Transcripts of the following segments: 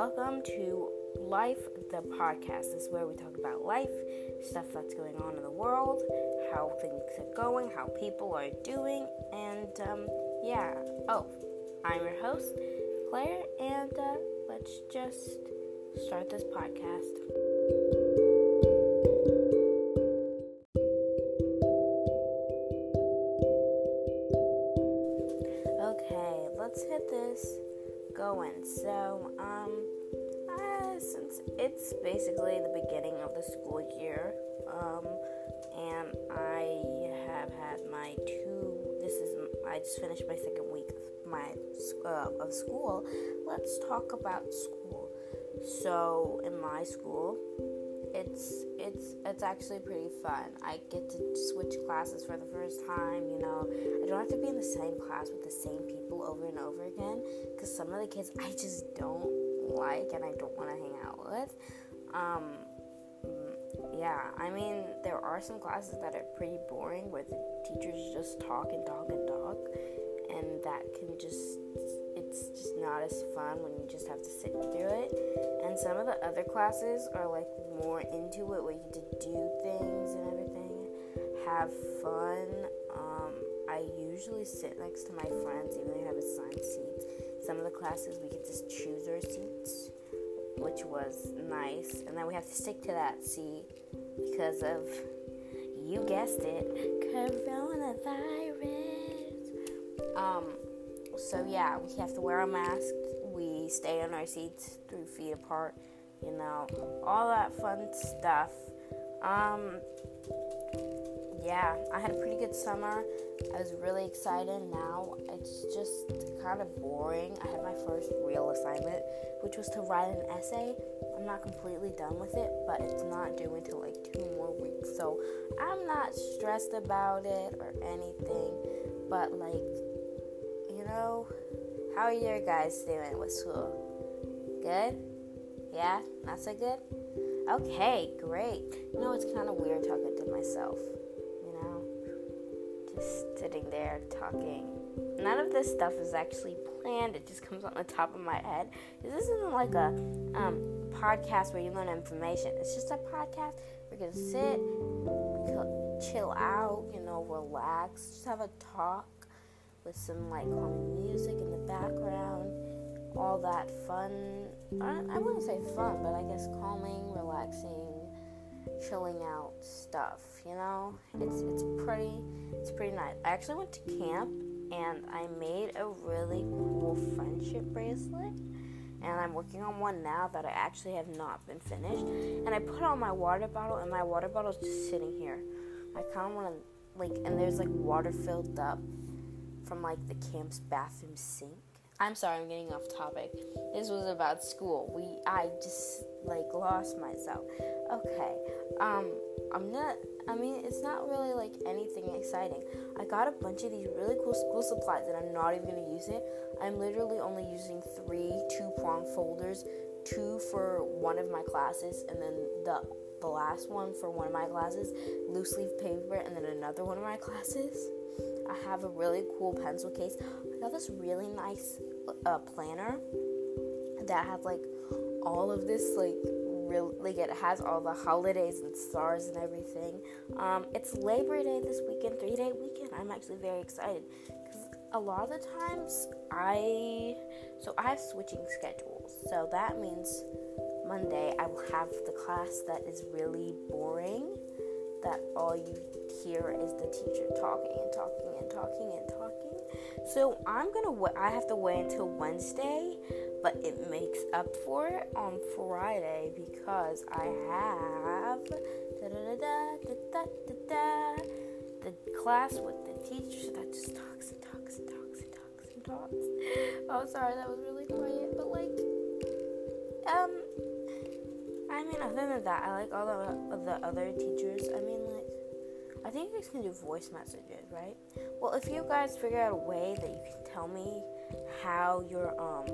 welcome to Life the Podcast. This is where we talk about life, stuff that's going on in the world, how things are going, how people are doing, and um, yeah. Oh, I'm your host, Claire, and uh, let's just start this podcast. Okay, let's hit this going. So, it's basically the beginning of the school year, um, and I have had my two. This is I just finished my second week of my uh, of school. Let's talk about school. So, in my school, it's it's it's actually pretty fun. I get to switch classes for the first time. You know, I don't have to be in the same class with the same people over and over again because some of the kids I just don't like and I don't want to hang out with. Um, yeah, I mean there are some classes that are pretty boring where the teachers just talk and talk and talk, and that can just it's just not as fun when you just have to sit through it. And some of the other classes are like more into it where you to do things and everything, have fun. Um, I usually sit next to my friends, even though I have assigned seats. Some of the classes we get to choose our seats, which was nice. And then we have to stick to that seat because of, you guessed it, coronavirus. Um, so yeah, we have to wear a mask. We stay on our seats three feet apart. You know, all that fun stuff. Um, yeah, I had a pretty good summer. I was really excited. Now it's just kind of boring. I had my first real assignment, which was to write an essay. I'm not completely done with it, but it's not due until like two more weeks. So I'm not stressed about it or anything. But like, you know, how are your guys doing with school? Good? Yeah? Not so good? Okay, great. You know, it's kind of weird talking to myself? Just sitting there talking. None of this stuff is actually planned, it just comes on the top of my head. This isn't like a um, podcast where you learn information, it's just a podcast where you can sit, chill out, you know, relax, just have a talk with some like calming music in the background, all that fun. I, I wouldn't say fun, but I guess calming, relaxing, chilling out stuff. You know, it's it's pretty it's pretty nice. I actually went to camp and I made a really cool friendship bracelet. And I'm working on one now that I actually have not been finished. And I put on my water bottle, and my water bottle is just sitting here. I kind of want to, like, and there's like water filled up from like the camp's bathroom sink. I'm sorry, I'm getting off topic. This was about school. We I just like lost myself. Okay. Um I'm not I mean, it's not really like anything exciting. I got a bunch of these really cool school supplies and I'm not even to use it. I'm literally only using 3 two-prong folders, two for one of my classes and then the the last one for one of my classes, loose leaf paper and then another one of my classes. I have a really cool pencil case. Got this really nice uh, planner that has like all of this like real like it has all the holidays and stars and everything. Um, it's Labor Day this weekend, three day weekend. I'm actually very excited because a lot of the times I so I have switching schedules. So that means Monday I will have the class that is really boring that all you hear is the teacher talking and talking and talking and talking. So I'm gonna wait. I have to wait until Wednesday, but it makes up for it on Friday because I have the class with the teacher that just talks and talks and talks and talks and talks. Oh, sorry, that was really quiet, but like, um. I mean, other than that, I like all the, the other teachers. I mean, like, I think you guys can do voice messages, right? Well, if you guys figure out a way that you can tell me how your um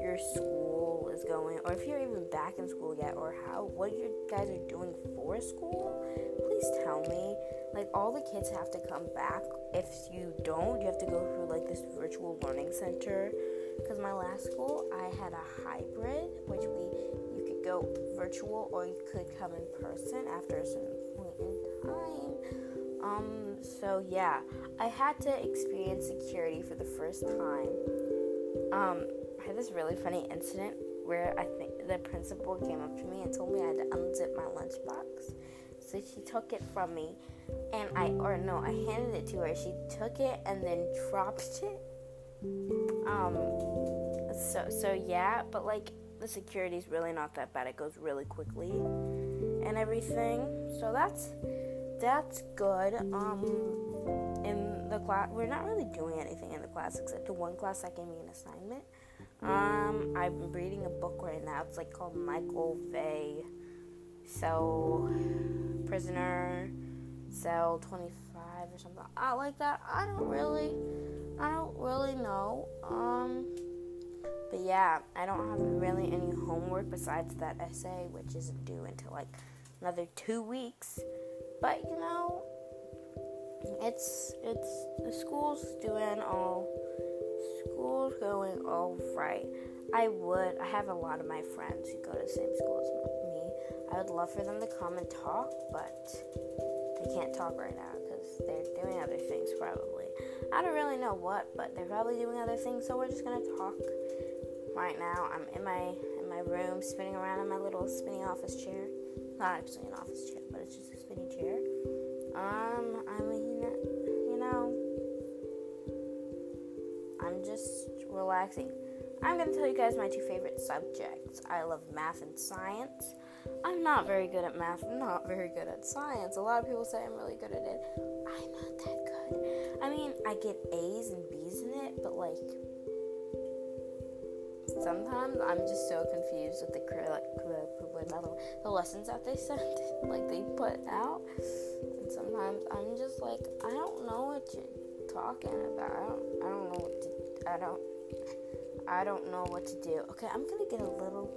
your school is going, or if you're even back in school yet, or how what you guys are doing for school, please tell me. Like all the kids have to come back. If you don't, you have to go through like this virtual learning center because my last school I had a hybrid, which we you could go virtual or you could come in person after a certain time. Um, so yeah, I had to experience security for the first time. Um, I had this really funny incident where I think the principal came up to me and told me I had to unzip my lunchbox. So she took it from me, and I, or no, I handed it to her. She took it and then dropped it. Um, so so yeah, but like the security is really not that bad. It goes really quickly and everything. So that's that's good. Um, in the class, we're not really doing anything in the class except the one class that gave me an assignment. Um, I'm reading a book right now. It's like called Michael Vey. So, prisoner, cell 25 or something. I like that. I don't really, I don't really know. Um, but yeah, I don't have really any homework besides that essay, which isn't due until like another two weeks. But you know, it's it's the school's doing all school's going all right. I would. I have a lot of my friends who go to the same school as me. I would love for them to come and talk, but they can't talk right now because they're doing other things probably. I don't really know what, but they're probably doing other things. So we're just gonna talk right now. I'm in my in my room, spinning around in my little spinning office chair. Not actually an office chair, it's just a spinning chair. Um, I mean, you know, I'm just relaxing. I'm going to tell you guys my two favorite subjects. I love math and science. I'm not very good at math. I'm not very good at science. A lot of people say I'm really good at it. I'm not that good. I mean, I get A's and B's in it, but like sometimes I'm just so confused with the the lessons that they send, like they put out. And sometimes I'm just like, I don't know what you're talking about. I don't, I don't know what to, I don't, I don't know what to do. Okay, I'm gonna get a little.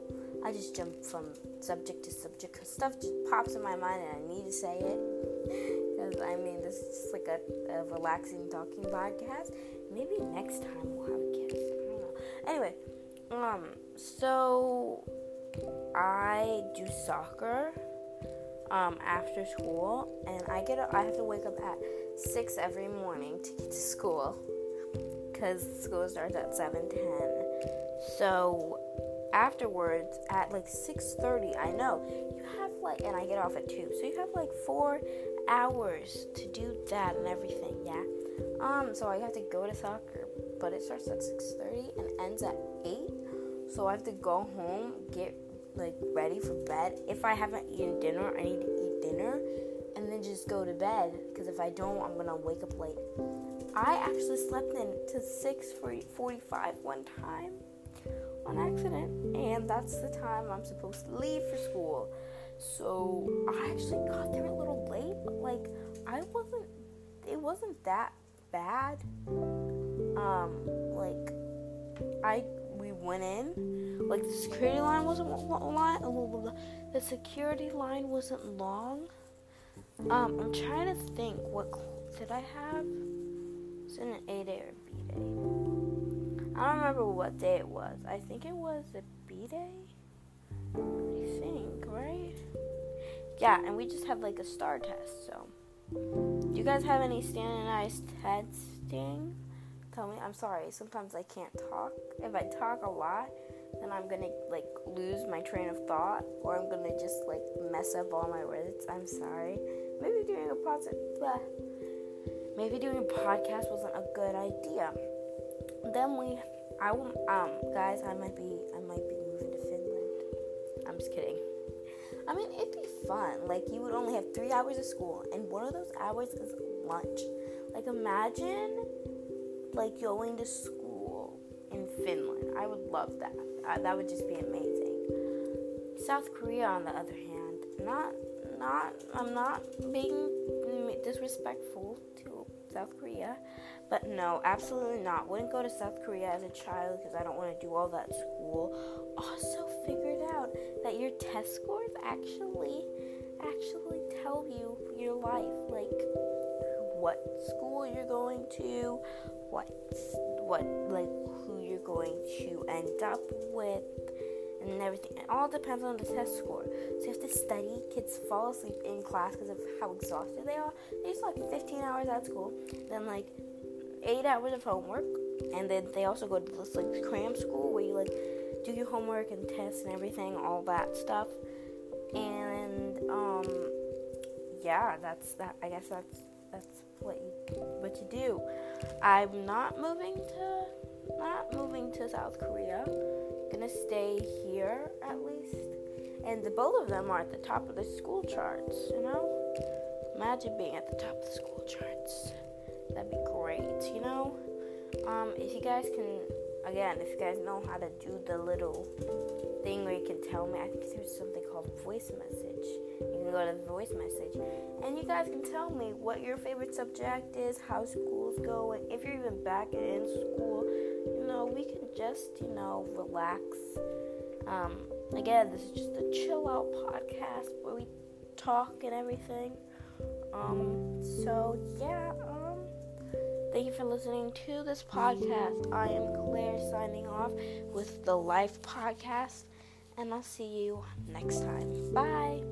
I just jump from subject to subject because stuff just pops in my mind and I need to say it. Because I mean, this is just like a, a relaxing talking podcast. Maybe next time we'll have a guest. I don't know. Anyway, um, so I do soccer um, after school, and I get a, I have to wake up at six every morning to get to school because school starts at seven ten. So afterwards, at like six thirty, I know you have like, and I get off at two, so you have like four hours to do that and everything. Yeah. Um. So I have to go to soccer, but it starts at six thirty and ends at eight. So I have to go home, get like ready for bed. If I haven't eaten dinner, I need to eat dinner and then just go to bed because if I don't, I'm gonna wake up late. I actually slept in to 6:45 one time on accident, and that's the time I'm supposed to leave for school. So I actually got there a little late, but like I wasn't. It wasn't that bad. Um, like I went in, like the security line wasn't line, the security line wasn't long. Um, I'm trying to think what did I have? Was it an A day or B day? I don't remember what day it was. I think it was a B day. I think, right? Yeah, and we just had like a star test. So, do you guys have any standardized testing? Tell me. I'm sorry. Sometimes I can't talk. If I talk a lot, then I'm gonna like lose my train of thought, or I'm gonna just like mess up all my words. I'm sorry. Maybe doing a podcast, maybe doing a podcast wasn't a good idea. Then we, I will, um, guys, I might be, I might be moving to Finland. I'm just kidding. I mean, it'd be fun. Like you would only have three hours of school, and one of those hours is lunch. Like imagine like going to school in Finland. I would love that. Uh, that would just be amazing. South Korea, on the other hand, not not I'm not being disrespectful to South Korea, but no, absolutely not. Wouldn't go to South Korea as a child because I don't want to do all that school. Also figured out that your test scores actually actually tell you your life, like what school you're going to, what what like who you're going to end up with and everything. It all depends on the test score. So you have to study. Kids fall asleep in class because of how exhausted they are. They just like 15 hours at school, then like eight hours of homework, and then they also go to this like cram school where you like do your homework and tests and everything, all that stuff. And um, yeah, that's that. I guess that's that's what you what you do. I'm not moving to not moving to South Korea. Gonna stay here at least. And the both of them are at the top of the school charts, you know? Imagine being at the top of the school charts. That'd be great, you know? Um, if you guys can again, if you guys know how to do the little thing where you can tell me, I think there's something called voice message. You can go to voice message, and you guys can tell me what your favorite subject is, how school's going, if you're even back in school. You know, we can just you know relax. Um, again, this is just a chill out podcast where we talk and everything. Um, so yeah. Thank you for listening to this podcast. I am Claire signing off with the Life Podcast, and I'll see you next time. Bye.